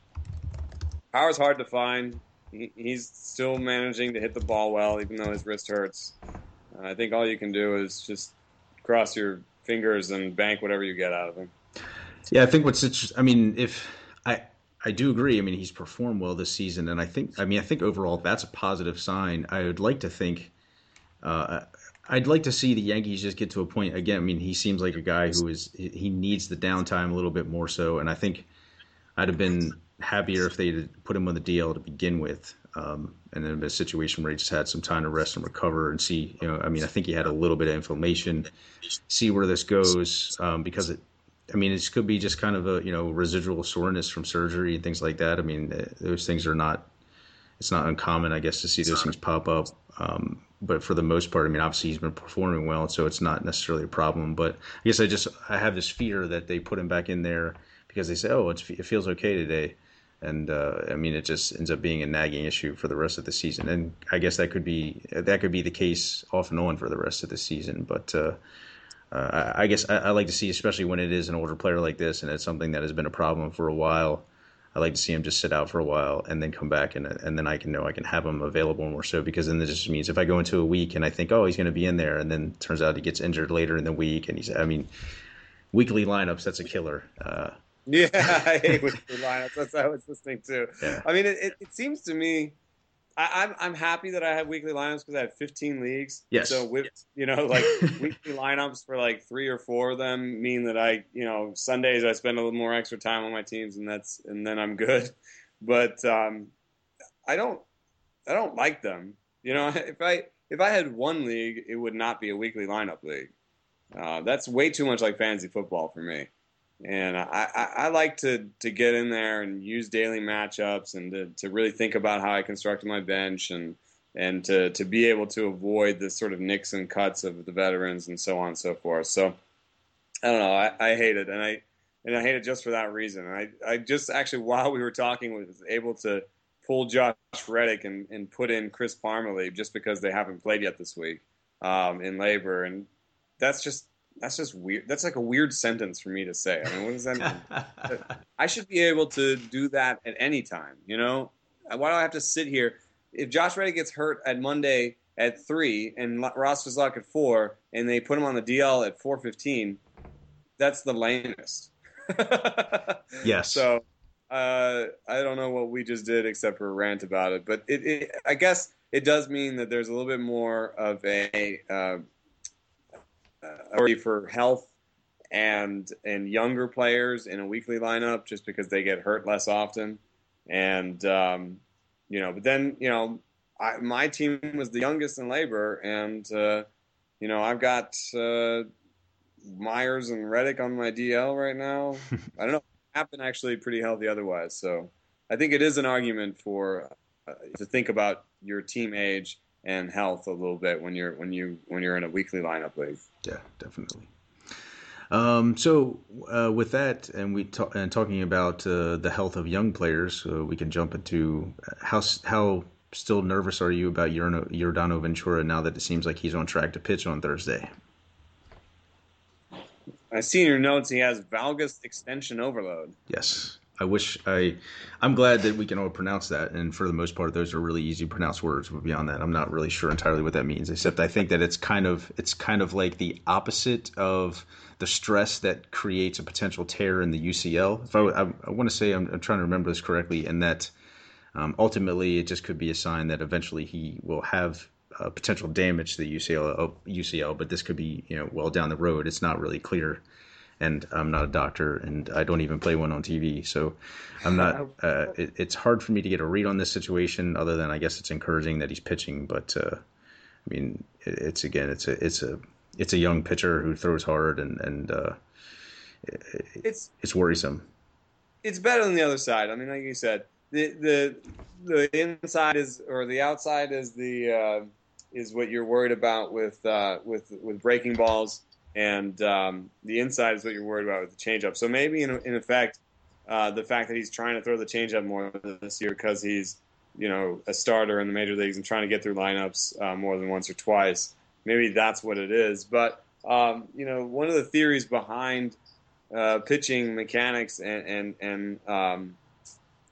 power's hard to find. He, he's still managing to hit the ball well, even though his wrist hurts. And I think all you can do is just cross your fingers and bank whatever you get out of him. Yeah, I think what's interesting. I mean, if I I do agree. I mean, he's performed well this season, and I think I mean I think overall that's a positive sign. I would like to think. Uh, I'd like to see the Yankees just get to a point again. I mean, he seems like a guy who is he needs the downtime a little bit more so, and I think I'd have been happier if they had put him on the DL to begin with, um, and then a situation where he just had some time to rest and recover and see. You know, I mean, I think he had a little bit of inflammation. See where this goes um, because it. I mean, it could be just kind of a you know residual soreness from surgery and things like that. I mean, uh, those things are not. It's not uncommon, I guess, to see those things pop up. Um, but for the most part, I mean, obviously he's been performing well, so it's not necessarily a problem. But I guess I just I have this fear that they put him back in there because they say, oh, it feels okay today, and uh, I mean, it just ends up being a nagging issue for the rest of the season. And I guess that could be that could be the case off and on for the rest of the season. But uh, uh, I guess I, I, like to see, especially when it is an older player like this, and it's something that has been a problem for a while. I like to see him just sit out for a while and then come back, and and then I can know I can have him available more so because then this just means if I go into a week and I think oh he's going to be in there, and then turns out he gets injured later in the week, and he's I mean weekly lineups that's a killer. Uh, yeah, I hate weekly lineups. That's what I was listening to. Yeah. I mean, it, it, it seems to me I, am I'm, I'm happy that I have weekly lineups because I have 15 leagues. Yes. So with you know like weekly lineups for like three or four of them mean that I you know Sundays I spend a little more extra time on my teams and that's and then I'm good. But um, I don't I don't like them. You know if I if I had one league it would not be a weekly lineup league. Uh, that's way too much like fantasy football for me and I, I, I, like to to get in there and use daily matchups and to, to really think about how I construct my bench and and to, to be able to avoid the sort of nicks and cuts of the veterans and so on and so forth. So I don't know. I, I hate it, and I and I hate it just for that reason. I I just actually while we were talking was able to pull Josh Reddick and, and put in Chris Parmelee just because they haven't played yet this week um, in LABR, and that's just that's just weird. That's like a weird sentence for me to say. I mean, what does that mean? I should be able to do that at any time. You know, why do I have to sit here? If Josh Reddick gets hurt at Monday at three and Ross Fizlock at four, and they put him on the DL at four fifteen, that's the lamest. yes. So uh, I don't know what we just did except for rant about it, but it, it, I guess it does mean that there's a little bit more of a uh, uh, for health and and younger players in a weekly lineup just because they get hurt less often. And um, you know, but then you know, I, my team was the youngest in LABR, and uh, you know, I've got uh, Myers and Reddick on my DL right now. I don't know. I've been actually pretty healthy otherwise, so I think it is an argument for uh, to think about your team age and health a little bit when you're when you when you're in a weekly lineup league. Yeah, definitely. Um, so uh, with that, and we talk, and talking about uh, the health of young players, uh, we can jump into how how still nervous are you about Yordano Ventura now that it seems like he's on track to pitch on Thursday? I see in your notes he has valgus extension overload. Yes. I wish I. I'm glad that we can all pronounce that, and for the most part, those are really easy to pronounce words. But beyond that, I'm not really sure entirely what that means. Except I think that it's kind of it's kind of like the opposite of the stress that creates a potential tear in the UCL. If I, I, I want to say I'm, I'm, trying to remember this correctly, and that um, ultimately it just could be a sign that eventually he will have uh, potential damage to the UCL. UCL, but this could be you know well down the road. It's not really clear and I'm not a doctor, and I don't even play one on TV. So I'm not. Uh, it, it's hard for me to get a read on this situation. Other than I guess it's encouraging that he's pitching, but uh, I mean, it, it's again, it's a it's a it's a young pitcher who throws hard, and and uh, it, it's it's worrisome. It's better than the other side. I mean, like you said, the the the inside is or the outside is the uh, is what you're worried about with uh, with with breaking balls and um, the inside is what you're worried about with the changeup. So maybe in, in effect, uh, the fact that he's trying to throw the changeup more this year because he's you know, a starter in the major leagues and trying to get through lineups uh, more than once or twice. Maybe that's what it is. But um, you know, one of the theories behind uh, pitching mechanics and and, and um,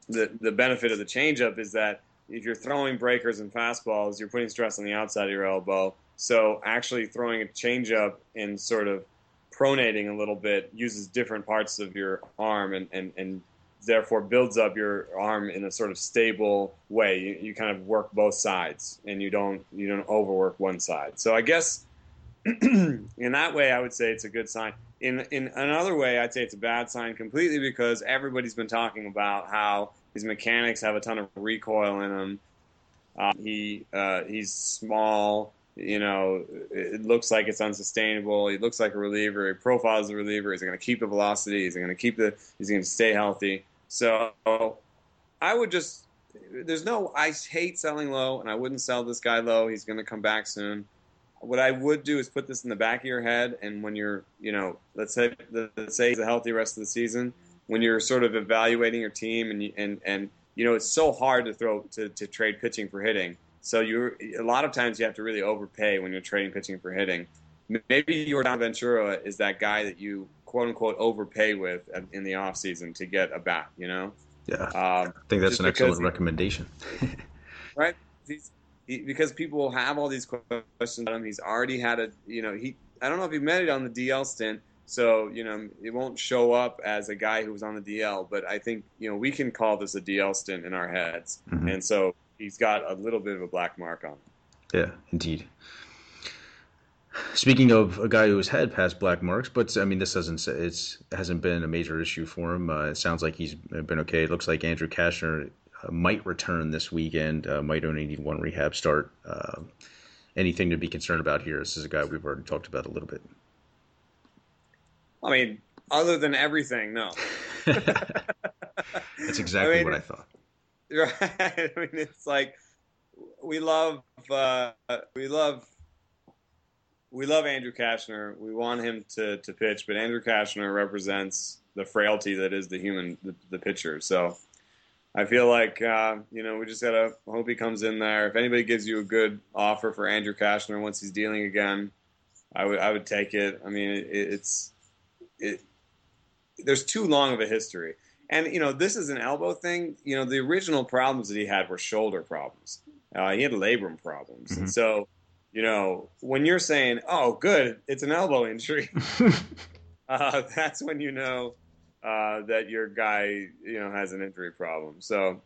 the the benefit of the changeup is that if you're throwing breakers and fastballs, you're putting stress on the outside of your elbow. So actually throwing a changeup and sort of pronating a little bit uses different parts of your arm and, and, and therefore builds up your arm in a sort of stable way. You, you kind of work both sides and you don't you don't overwork one side. So I guess in that way I would say it's a good sign. In in another way I'd say it's a bad sign completely because everybody's been talking about how his mechanics have a ton of recoil in them. Uh, he uh, he's small. You know, it looks like it's unsustainable. He looks like a reliever. He profiles a reliever. He's going to keep the velocity. He's going to keep the. He's going to stay healthy. So I would just. There's no. I hate selling low, and I wouldn't sell this guy low. He's going to come back soon. What I would do is put this in the back of your head, and when you're, you know, let's say let's say he's a healthy rest of the season, when you're sort of evaluating your team, and and and you know, it's so hard to throw to, to trade pitching for hitting. So you a lot of times you have to really overpay when you're trading pitching for hitting. Maybe Yordan Ventura is that guy that you quote unquote overpay with in the off season to get a bat. You know. Yeah, um, I think that's an excellent recommendation. right, He's, he, because people have all these questions about him. He's already had a, you know, he. I don't know if he met it on the DL stint, so you know it won't show up as a guy who was on the DL. But I think you know we can call this a DL stint in our heads, mm-hmm. and so he's got a little bit of a black mark on him. Yeah, indeed. Speaking of a guy who has had past black marks, but I mean, this doesn't it's hasn't been a major issue for him. Uh, it sounds like he's been okay. It looks like Andrew Cashner uh, might return this weekend. Uh, might only need one rehab start. Uh, anything to be concerned about here? This is a guy we've already talked about a little bit. I mean, other than everything, no. That's exactly I mean, what I thought. Right. I mean, it's like we love uh, we love we love Andrew Cashner. We want him to, to pitch, but Andrew Cashner represents the frailty that is the human the, the pitcher. So I feel like uh, you know we just gotta hope he comes in there. If anybody gives you a good offer for Andrew Cashner once he's dealing again, I would I would take it. I mean, it, it's it. There's too long of a history. And you know, this is an elbow thing. You know, the original problems that he had were shoulder problems. Uh, he had labrum problems, mm-hmm. and so you know, when you're saying, "Oh, good, it's an elbow injury," uh, that's when you know uh, that your guy, you know, has an injury problem. So,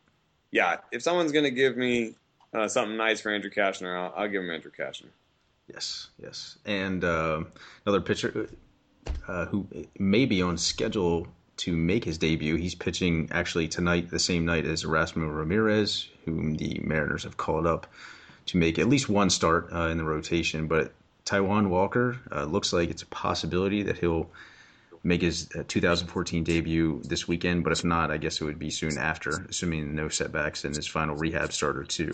yeah, if someone's going to give me uh, something nice for Andrew Cashner, I'll, I'll, give him Andrew Cashner. Yes, yes, and uh, another pitcher uh, who may be on schedule to make his debut. He's pitching actually tonight, the same night as Erasmo Ramirez, whom the Mariners have called up to make at least one start uh, in the rotation. But Taijuan Walker uh, looks like it's a possibility that he'll make his uh, 2014 debut this weekend. But if not, I guess it would be soon after, assuming no setbacks in his final rehab starter too.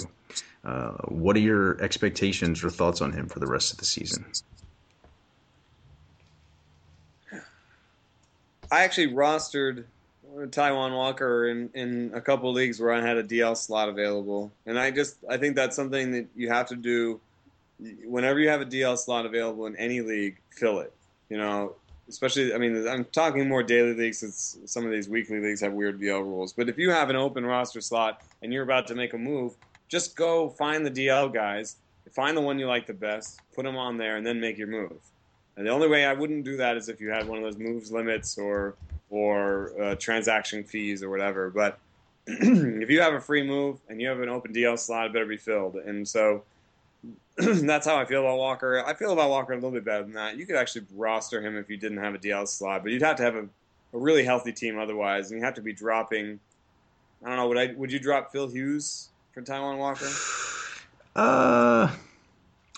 Uh, what are your expectations or thoughts on him for the rest of the season? I actually rostered Taijuan Walker in, in a couple leagues where I had a DL slot available, and I just I think that's something that you have to do whenever you have a DL slot available in any league. Fill it, you know. Especially, I mean, I'm talking more daily leagues since some of these weekly leagues have weird DL rules. But if you have an open roster slot and you're about to make a move, just go find the DL guys, find the one you like the best, put them on there, and then make your move. And the only way I wouldn't do that is if you had one of those moves limits or or uh, transaction fees or whatever. But if you have a free move and you have an open DL slot, it better be filled. And so that's how I feel about Walker. I feel about Walker a little bit better than that. You could actually roster him if you didn't have a DL slot, but you'd have to have a, a really healthy team otherwise, and you have to be dropping. I don't know. Would I? Would you drop Phil Hughes for Taijuan Walker? Uh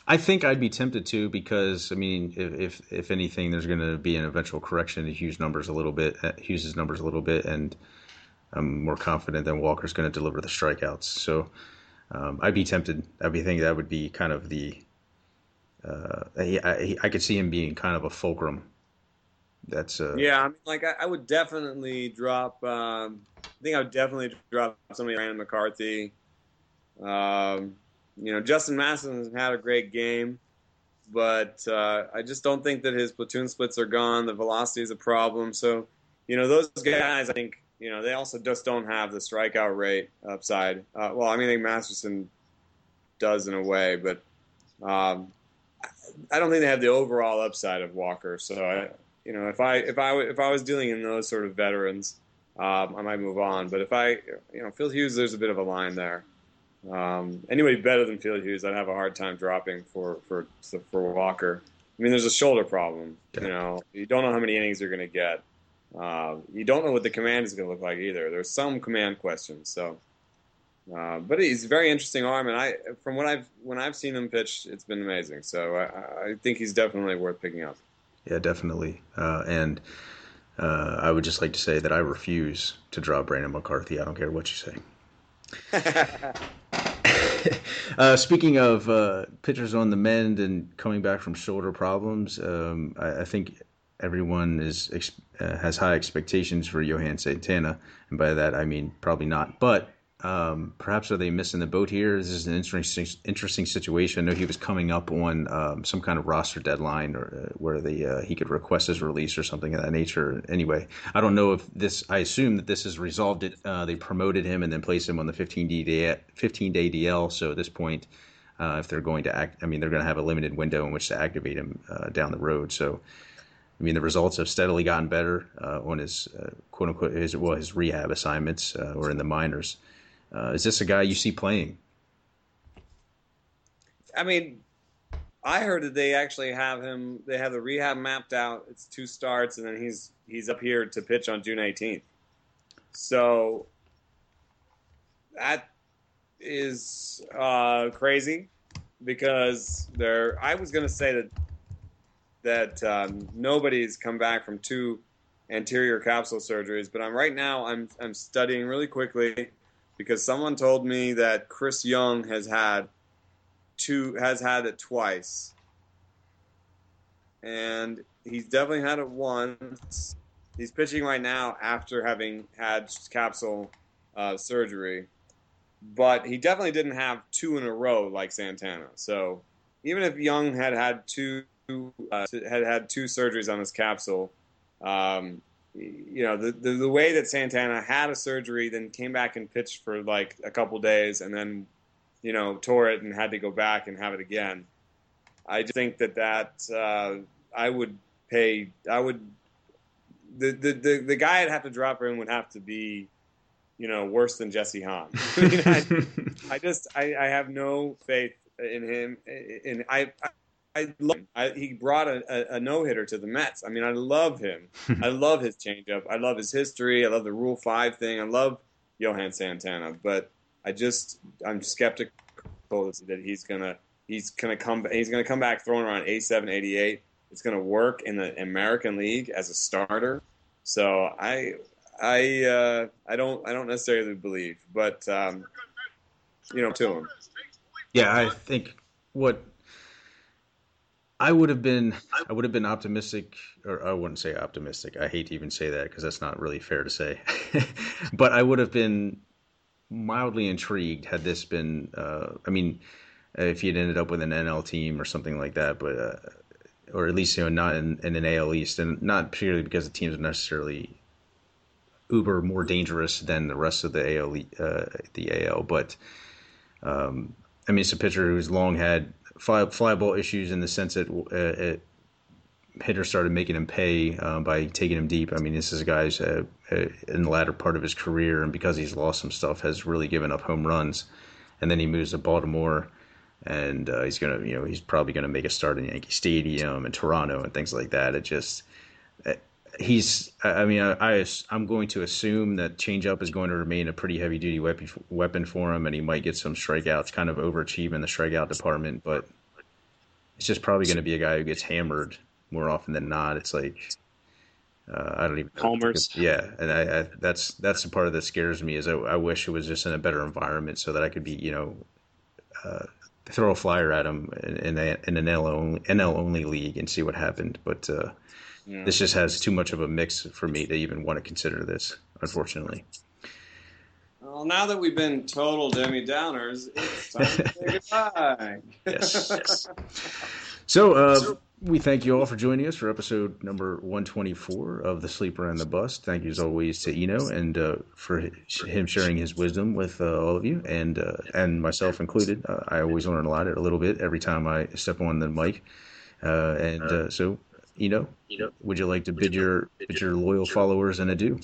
I think I'd be tempted to because I mean, if if, if anything, there's going to be an eventual correction to Hughes' numbers a little bit, uh, Hughes' numbers a little bit, and I'm more confident that Walker's going to deliver the strikeouts. So um, I'd be tempted. I'd be thinking that would be kind of the. Uh, I, I, I could see him being kind of a fulcrum. That's uh, yeah. I mean, like I, I would definitely drop. Um, I think I would definitely drop somebody like McCarthy. Um, you know, Justin Masson had a great game, but uh, I just don't think that his platoon splits are gone. The velocity is a problem. So, you know, those guys, I think, you know, they also just don't have the strikeout rate upside. Uh, well, I mean, I think Masterson does in a way, but um, I don't think they have the overall upside of Walker. So, I, you know, if I if I if I was dealing in those sort of veterans, um, I might move on. But if I, you know, Phil Hughes, there's a bit of a line there. Um, anybody better than Phil Hughes, I'd have a hard time dropping for for for Walker. I mean, there's a shoulder problem. You know, you don't know how many innings you're going to get. Uh, you don't know what the command is going to look like either. There's some command questions. So, uh, but he's a very interesting arm, and I, from what I've when I've seen him pitch, it's been amazing. So I, I think he's definitely worth picking up. Yeah, definitely. Uh, and uh, I would just like to say that I refuse to drop Brandon McCarthy. I don't care what you say. uh, speaking of uh, pitchers on the mend and coming back from shoulder problems, um, I, I, think everyone is uh, has high expectations for Johan Santana, and by that I mean probably not. But um, perhaps are they missing the boat here? This is an interesting, interesting situation. I know he was coming up on um, some kind of roster deadline, or uh, where the uh, he could request his release or something of that nature. Anyway, I don't know if this. I assume that this has resolved it. Uh, they promoted him and then placed him on the 15 day 15 day DL. So at this point, uh, if they're going to act, I mean, they're going to have a limited window in which to activate him uh, down the road. So. I mean, the results have steadily gotten better uh, on his quote unquote his well his rehab assignments or in the minors. Uh, is this a guy you see playing? I mean, I heard that they actually have him. They have the rehab mapped out. It's two starts, and then he's he's up here to pitch on June 18th. So that is uh, crazy because there. I was going to say that that um, nobody's come back from two anterior capsule surgeries, but I'm right now. I'm I'm studying really quickly because someone told me that Chris Young has had two has had it twice, and he's definitely had it once. He's pitching right now after having had capsule uh, surgery, but he definitely didn't have two in a row like Santana. So even if Young had had two uh, had had two surgeries on his capsule, um, you know the, the, the way that Santana had a surgery, then came back and pitched for like a couple days, and then you know tore it and had to go back and have it again. I just think that that uh, I would pay. I would the, the the the guy I'd have to drop in would have to be, you know, worse than Jesse Hahn. I, mean, I, I just I, I have no faith in him. In I, I I love. I, he brought a, a, a no hitter to the Mets. I mean, I love him. I love his changeup. I love his history. I love the Rule Five thing. I love Johan Santana, but I just I'm skeptical that he's gonna he's gonna come he's gonna come back throwing around 87, 88. It's gonna work in the American League as a starter. So I I uh, I don't I don't necessarily believe, but um, you know, to him. Yeah, I think what I would have been I would have been optimistic or I wouldn't say optimistic. I hate to even say that because that's not really fair to say. but I would have been mildly intrigued had this been uh, I mean if he had ended up with an NL team or something like that, but uh, or at least you know not in, in, an AL East and not purely because the teams are necessarily uber more dangerous than the rest of the AL uh, the AL, but um, I mean it's a pitcher who's long had fly, ball issues in the sense that uh, it, hitters started making him pay uh, by taking him deep. I mean, this is a guy's uh, uh, in the latter part of his career, and because he's lost some stuff, has really given up home runs. And then he moves to Baltimore, and uh, he's gonna, you know, he's probably gonna make a start in Yankee Stadium and Toronto and things like that. It just he's i mean I, I am going to assume that changeup is going to remain a pretty heavy duty weapon weapon for him and he might get some strikeouts kind of overachieve in the strikeout department but it's just probably going to be a guy who gets hammered more often than not it's like uh, I don't even Homers. Yeah, and I, I, that's that's the part that scares me is I, I, wish it was just in a better environment so that I could be you know uh, throw a flyer at him in, in, a, in an NL only, NL only league and see what happened. But uh, yeah. This just has too much of a mix for me to even want to consider this, unfortunately. Well, now that we've been total Debbie Downers, it's time to say goodbye. yes, yes. So, uh, we thank you all for joining us for episode number 124 of The Sleeper and the Bust. Thank you, as always, to Eno and uh, for him sharing his wisdom with uh, all of you and uh, and myself included. Uh, I always learn a lot, a little bit, every time I step on the mic. Uh, and so, Eno, would you like to bid your bid your loyal followers an adieu?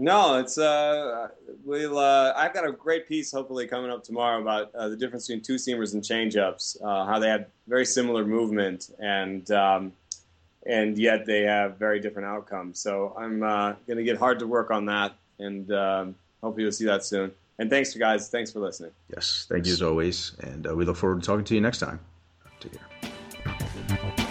No, it's uh, we'll. Uh, I've got a great piece hopefully coming up tomorrow about uh, the difference between two seamers and changeups, uh, how they have very similar movement and um, and yet they have very different outcomes. So I'm uh, going to get hard to work on that, and um, hopefully you'll see that soon. And thanks, guys. Thanks for listening. Yes, thank you as always, and uh, we look forward to talking to you next time. Take care.